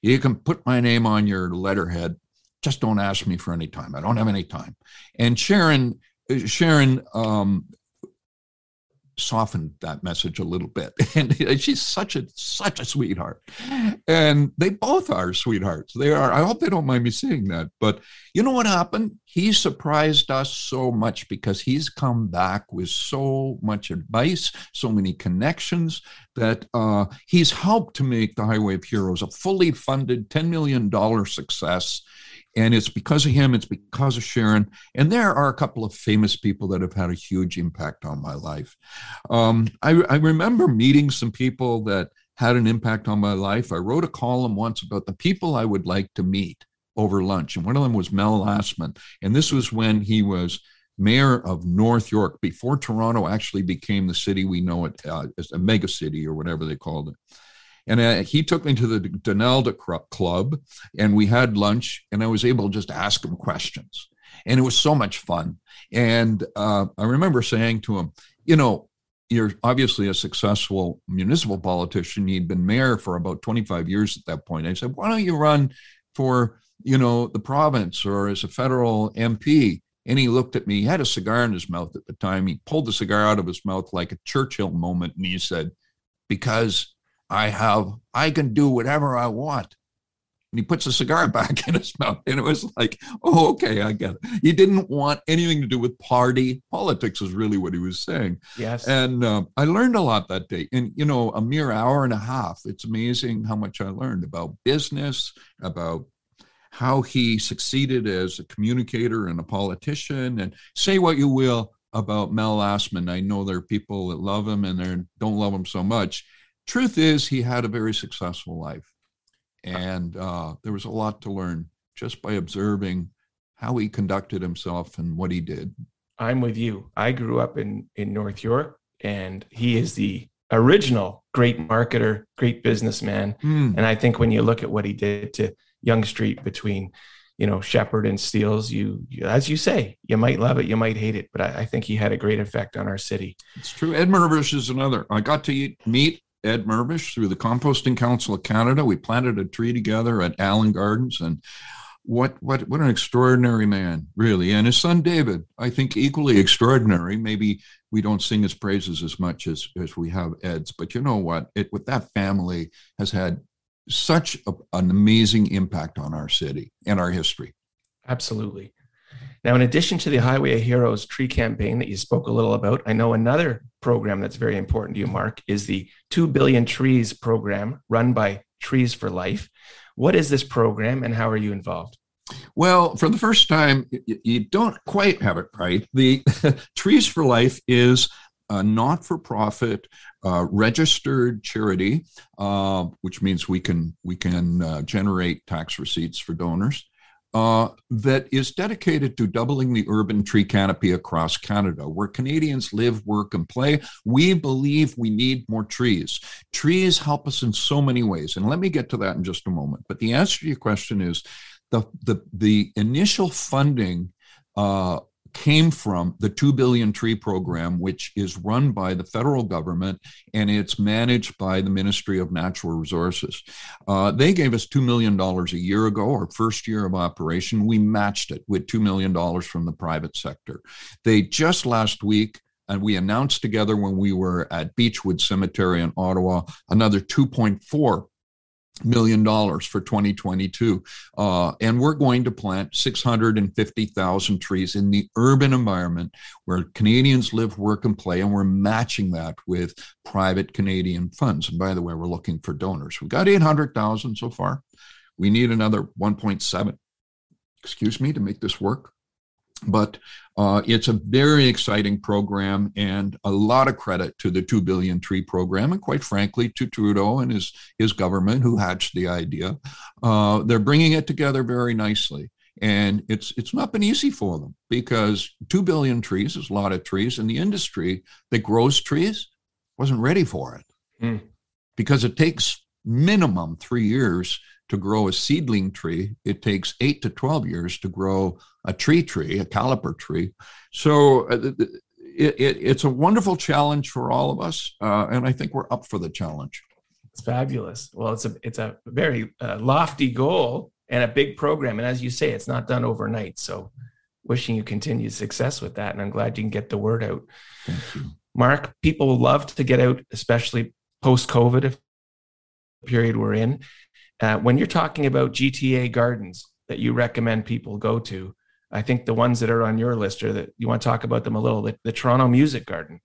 you can put my name on your letterhead. Just don't ask me for any time. I don't have any time. And Sharon, Sharon um, softened that message a little bit. And she's such a such a sweetheart. And they both are sweethearts. They are. I hope they don't mind me saying that. But you know what happened? He surprised us so much because he's come back with so much advice, so many connections that uh, he's helped to make the Highway of Heroes a fully funded $10 million success and it's because of him, it's because of Sharon. And there are a couple of famous people that have had a huge impact on my life. Um, I, I remember meeting some people that had an impact on my life. I wrote a column once about the people I would like to meet over lunch. And one of them was Mel Lastman. And this was when he was mayor of North York before Toronto actually became the city we know it uh, as a mega city or whatever they called it. And uh, he took me to the Donalda Club and we had lunch and I was able to just ask him questions. And it was so much fun. And uh, I remember saying to him, you know, you're obviously a successful municipal politician. He'd been mayor for about 25 years at that point. I said, why don't you run for, you know, the province or as a federal MP? And he looked at me. He had a cigar in his mouth at the time. He pulled the cigar out of his mouth like a Churchill moment. And he said, because I have, I can do whatever I want. and he puts a cigar back in his mouth. And it was like, oh, okay, I get it. He didn't want anything to do with party politics, is really what he was saying. Yes. And uh, I learned a lot that day. In, you know, a mere hour and a half, it's amazing how much I learned about business, about how he succeeded as a communicator and a politician. And say what you will about Mel Lastman. I know there are people that love him and they don't love him so much. Truth is, he had a very successful life and uh, there was a lot to learn just by observing how he conducted himself and what he did. I'm with you. I grew up in in North York, and he is the original great marketer, great businessman. Mm. And I think when you look at what he did to Yonge Street between, you know, Sheppard and Steeles, you, you, as you say, you might love it, you might hate it, but I, I, think he had a great effect on our city. It's true. Ed Mirvish is another. I got to eat, meet Ed Mirvish through the Composting Council of Canada. We planted a tree together at Allen Gardens, and what what what an extraordinary man, really. And his son David, I think, equally extraordinary. Maybe we don't sing his praises as much as as we have Ed's, but you know what? It with that family has had such a, an amazing impact on our city and our history. Absolutely. Now, in addition to the Highway of Heroes tree campaign that you spoke a little about, I know another program that's very important to you, Mark, is the 2 Billion Trees program run by Trees for Life. What is this program and how are you involved? Well, for the first time, you don't quite have it right. The Trees for Life is a not for profit uh, registered charity, uh, which means we can we can uh, generate tax receipts for donors uh, that is dedicated to doubling the urban tree canopy across Canada, where Canadians live, work, and play. We believe we need more trees. Trees help us in so many ways, and let me get to that in just a moment. But the answer to your question is the the the initial funding uh, came from the 2 billion tree program which is run by the federal government and it's managed by the ministry of natural resources. Uh, they gave us $2 million a year ago our first year of operation. We matched it with $2 million from the private sector. They just last week and we announced together when we were at Beechwood Cemetery in Ottawa another 2.4 million dollars for 2022 uh, and we're going to plant 650000 trees in the urban environment where canadians live work and play and we're matching that with private canadian funds. And by the way we're looking for donors. We've got 800000 so far. We need another 1.7 excuse me to make this work but uh, it's a very exciting program and a lot of credit to the 2 billion tree program and quite frankly to trudeau and his, his government who hatched the idea. Uh, they're bringing it together very nicely. And it's it's not been easy for them because 2 billion trees is a lot of trees and the industry that grows trees wasn't ready for it. Mm. because it takes minimum three years to grow a seedling tree, it takes eight to 12 years to grow a tree tree, a caliper tree. So uh, it, it, it's a wonderful challenge for all of us. Uh, and I think we're up for the challenge. It's fabulous. Well, it's a, it's a very uh, lofty goal and a big program. And as you say, it's not done overnight. So wishing you continued success with that. And I'm glad you can get the word out. Mark, people love to get out, especially post COVID period we're in. Uh, when you're talking about GTA gardens that you recommend people go to, I think the ones that are on your list are that you want to talk about them a little. The, the Toronto Music Garden.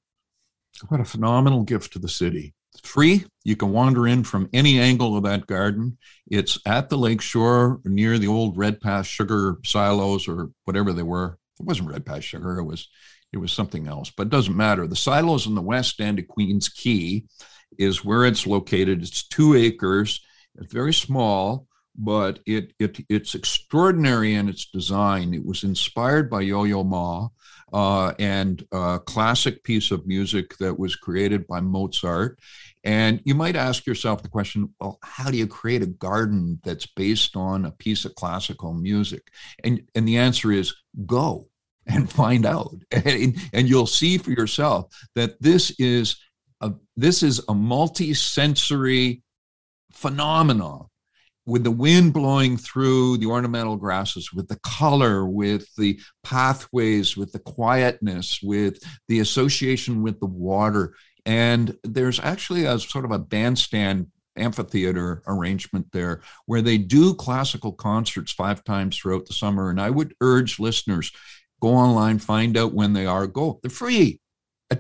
What a phenomenal gift to the city. It's free. You can wander in from any angle of that garden. It's at the lake shore near the old Redpath sugar silos or whatever they were. It wasn't Redpath sugar. It was it was something else, but it doesn't matter. The silos in the west end of Queens Quay is where it's located. It's two acres. It's very small, but it, it it's extraordinary in its design. It was inspired by Yo-Yo Ma uh, and a classic piece of music that was created by Mozart. And you might ask yourself the question, well, how do you create a garden that's based on a piece of classical music? And, and the answer is go and find out. And, and you'll see for yourself that this is a, this is a multi-sensory phenomenon with the wind blowing through the ornamental grasses, with the color, with the pathways, with the quietness, with the association with the water. And there's actually a sort of a bandstand amphitheater arrangement there where they do classical concerts five times throughout the summer. And I would urge listeners go online, find out when they are, go. They're free.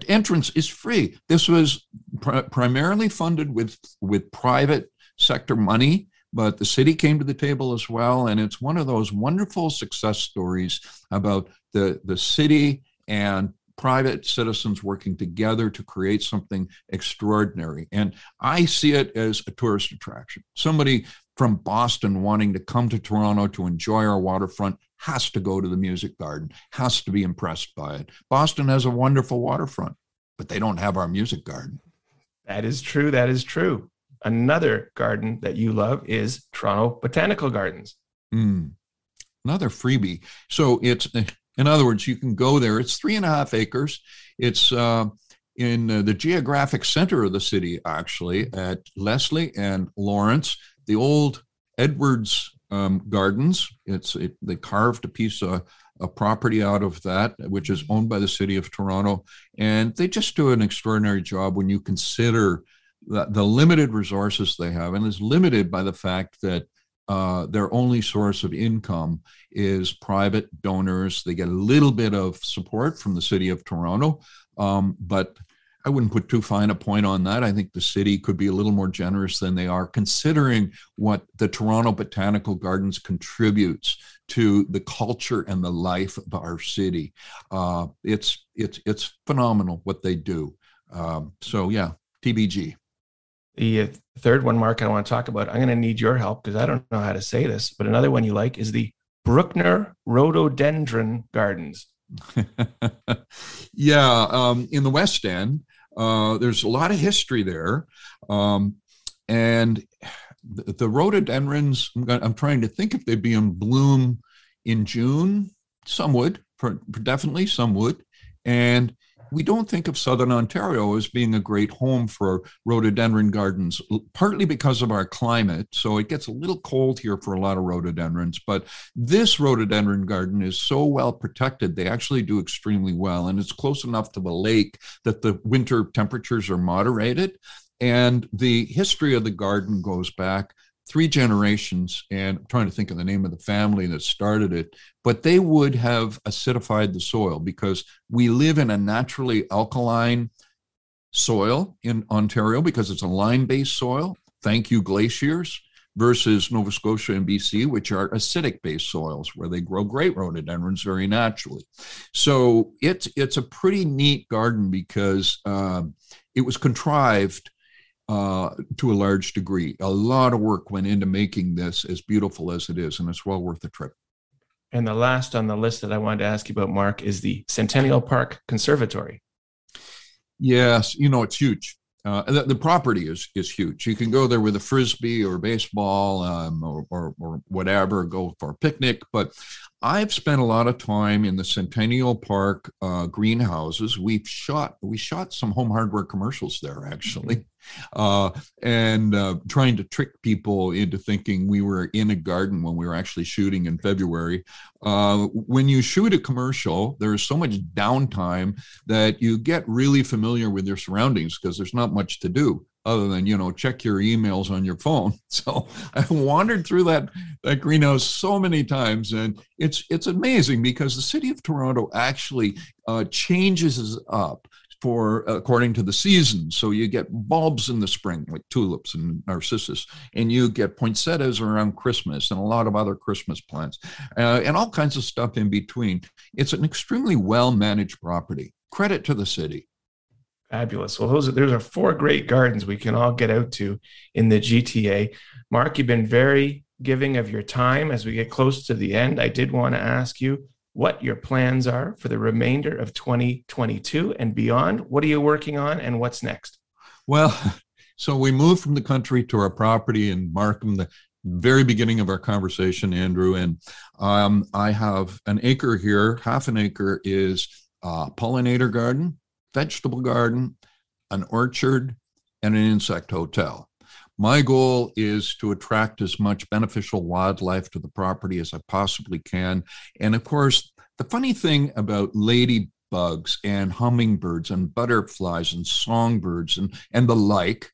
Entrance is free. This was pr- primarily funded with with private sector money, but the city came to the table as well. And it's one of those wonderful success stories about the the city and private citizens working together to create something extraordinary. And I see it as a tourist attraction. Somebody from Boston wanting to come to Toronto to enjoy our waterfront has to go to the music garden, has to be impressed by it. Boston has a wonderful waterfront, but they don't have our music garden. That is true. That is true. Another garden that you love is Toronto Botanical Gardens. Mm. Another freebie. So it's in other words, you can go there. It's three and a half acres. It's uh, in uh, the geographic center of the city, actually, at Leslie and Lawrence, the old Edwards um, Gardens. It's it, they carved a piece of a property out of that, which is owned by the city of Toronto, and they just do an extraordinary job when you consider the, limited resources they have, and is limited by the fact that uh, their only source of income is private donors. They get a little bit of support from the city of Toronto, um, but I wouldn't put too fine a point on that. I think the city could be a little more generous than they are, considering what the Toronto Botanical Gardens contributes to the culture and the life of our city. Uh, it's it's it's phenomenal what they do. Um, so yeah, TBG. The third one, Mark, I want to talk about. I'm going to need your help because I don't know how to say this, but another one you like is the Brueckner Rhododendron Gardens. yeah, um, in the West End, uh, there's a lot of history there. Um, and the, the rhododendrons, I'm, I'm, trying to think if they'd be in bloom in June. Some would, for, for definitely, some would. And we don't think of Southern Ontario as being a great home for rhododendron gardens, partly because of our climate. So it gets a little cold here for a lot of rhododendrons. But this rhododendron garden is so well protected, they actually do extremely well. And it's close enough to the lake that the winter temperatures are moderated. And the history of the garden goes back three generations, and I'm trying to think of the name of the family that started it, but they would have acidified the soil because we live in a naturally alkaline soil in Ontario because it's a lime based soil. Thank you, glaciers, versus Nova Scotia and BC, which are acidic based soils where they grow great rhododendrons very naturally. So it's, it's a pretty neat garden because uh, it was contrived uh, to a large degree. A lot of work went into making this as beautiful as it is, and it's well worth the trip. And the last on the list that I wanted to ask you about, Mark, is the Centennial Park Conservatory. Yes, you know, it's huge. Uh, the, the, property is is huge. You can go there with a frisbee or baseball um, or, or, or whatever, go for a picnic. But I've spent a lot of time in the Centennial Park uh, greenhouses. We've shot we shot some home hardware commercials there actually, uh, and uh, trying to trick people into thinking we were in a garden when we were actually shooting in February. Uh, when you shoot a commercial, there is so much downtime that you get really familiar with your surroundings because there's not much to do other than you know check your emails on your phone so i wandered through that that greenhouse so many times and it's it's amazing because the city of toronto actually uh, changes up for according to the season. So you get bulbs in the spring, like tulips and narcissus, and you get poinsettias around Christmas and a lot of other Christmas plants, uh, and all kinds of stuff in between. It's an extremely well managed property. Credit to the city. Fabulous. Well, those are, those are four great gardens we can all get out to in the GTA. Mark, you've been very giving of your time as we get close to the end. I did want to ask you what your plans are for the remainder of 2022 and beyond. What are you working on and what's next? Well, so we moved from the country to our property in Markham, the very beginning of our conversation, Andrew. And um, I have an acre here, half an acre is a pollinator garden, vegetable garden, an orchard, and an insect hotel. My goal is to attract as much beneficial wildlife to the property as I possibly can. And of course, the funny thing about ladybugs and hummingbirds and butterflies and songbirds and, and the like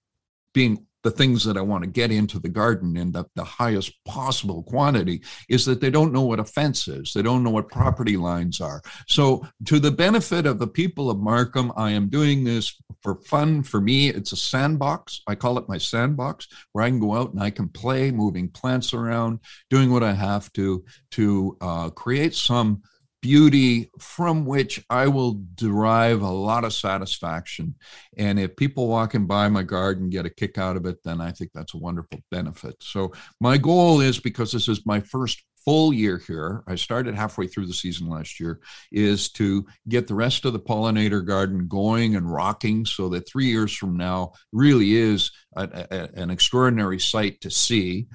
being the things that I want to get into the garden in the, the highest possible quantity is that they don't know what a fence is. They don't know what property lines are. So, to the benefit of the people of Markham, I am doing this for fun. For me, it's a sandbox. I call it my sandbox where I can go out and I can play, moving plants around, doing what I have to to uh, create some beauty from which I will derive a lot of satisfaction. And if people walking by my garden get a kick out of it, then I think that's a wonderful benefit. So, my goal is because this is my first full year here, I started halfway through the season last year, is to get the rest of the pollinator garden going and rocking so that three years from now really is a, a, an extraordinary sight to see.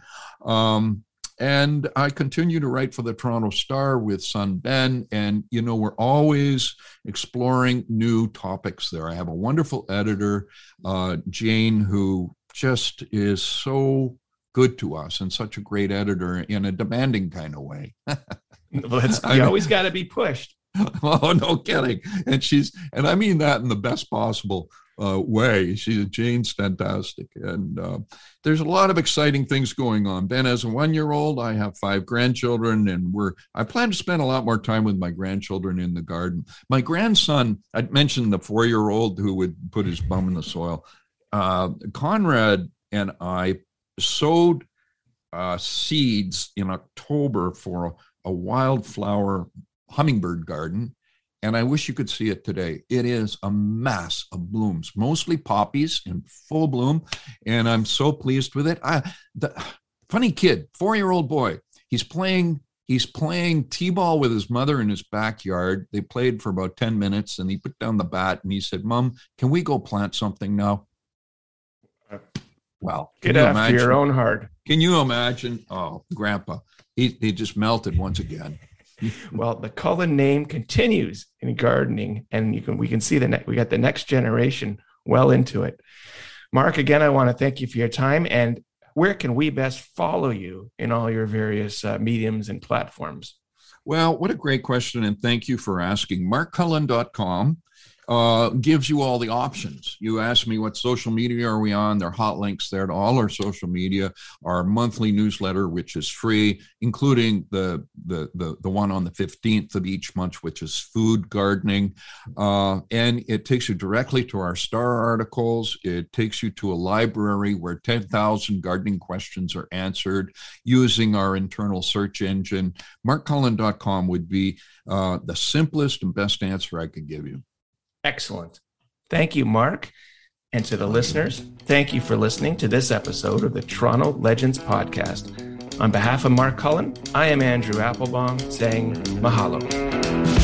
Um, and I continue to write for the Toronto Star with son Ben. And, you know, we're always exploring new topics there. I have a wonderful editor, uh, Jane, who just is so good to us and such a great editor in a demanding kind of way. well, you always got to be pushed. oh, no kidding. And she's, and I mean that in the best possible uh, way. She's Jane's fantastic, and uh, there's a lot of exciting things going on. Ben has a one-year-old. I have five grandchildren, and we're. I plan to spend a lot more time with my grandchildren in the garden. My grandson, I mentioned the four-year-old who would put his bum in the soil. Uh, Conrad and I sowed uh, seeds in October for a, a wildflower hummingbird garden and I wish you could see it today. It is a mass of blooms, mostly poppies in full bloom, and I'm so pleased with it. I, the funny kid, four year old boy. He's playing. He's playing t-ball with his mother in his backyard. They played for about ten minutes, and he put down the bat and he said, "Mom, can we go plant something now?" Well, get after imagine? your own heart. Can you imagine? Oh, Grandpa, he he just melted once again. well, the Cullen name continues in gardening, and you can we can see the ne- we got the next generation well into it. Mark, again, I want to thank you for your time. And where can we best follow you in all your various uh, mediums and platforms? Well, what a great question, and thank you for asking. MarkCullen.com uh, gives you all the options. You ask me what social media are we on? There are hot links there to all our social media, our monthly newsletter, which is free, including the the the, the one on the 15th of each month, which is food gardening. Uh, and it takes you directly to our star articles. It takes you to a library where 10,000 gardening questions are answered using our internal search engine. MarkCullen.com would be uh, the simplest and best answer I could give you. Excellent. Thank you, Mark. And to the listeners, thank you for listening to this episode of the Toronto Legends Podcast. On behalf of Mark Cullen, I am Andrew Applebaum saying mahalo.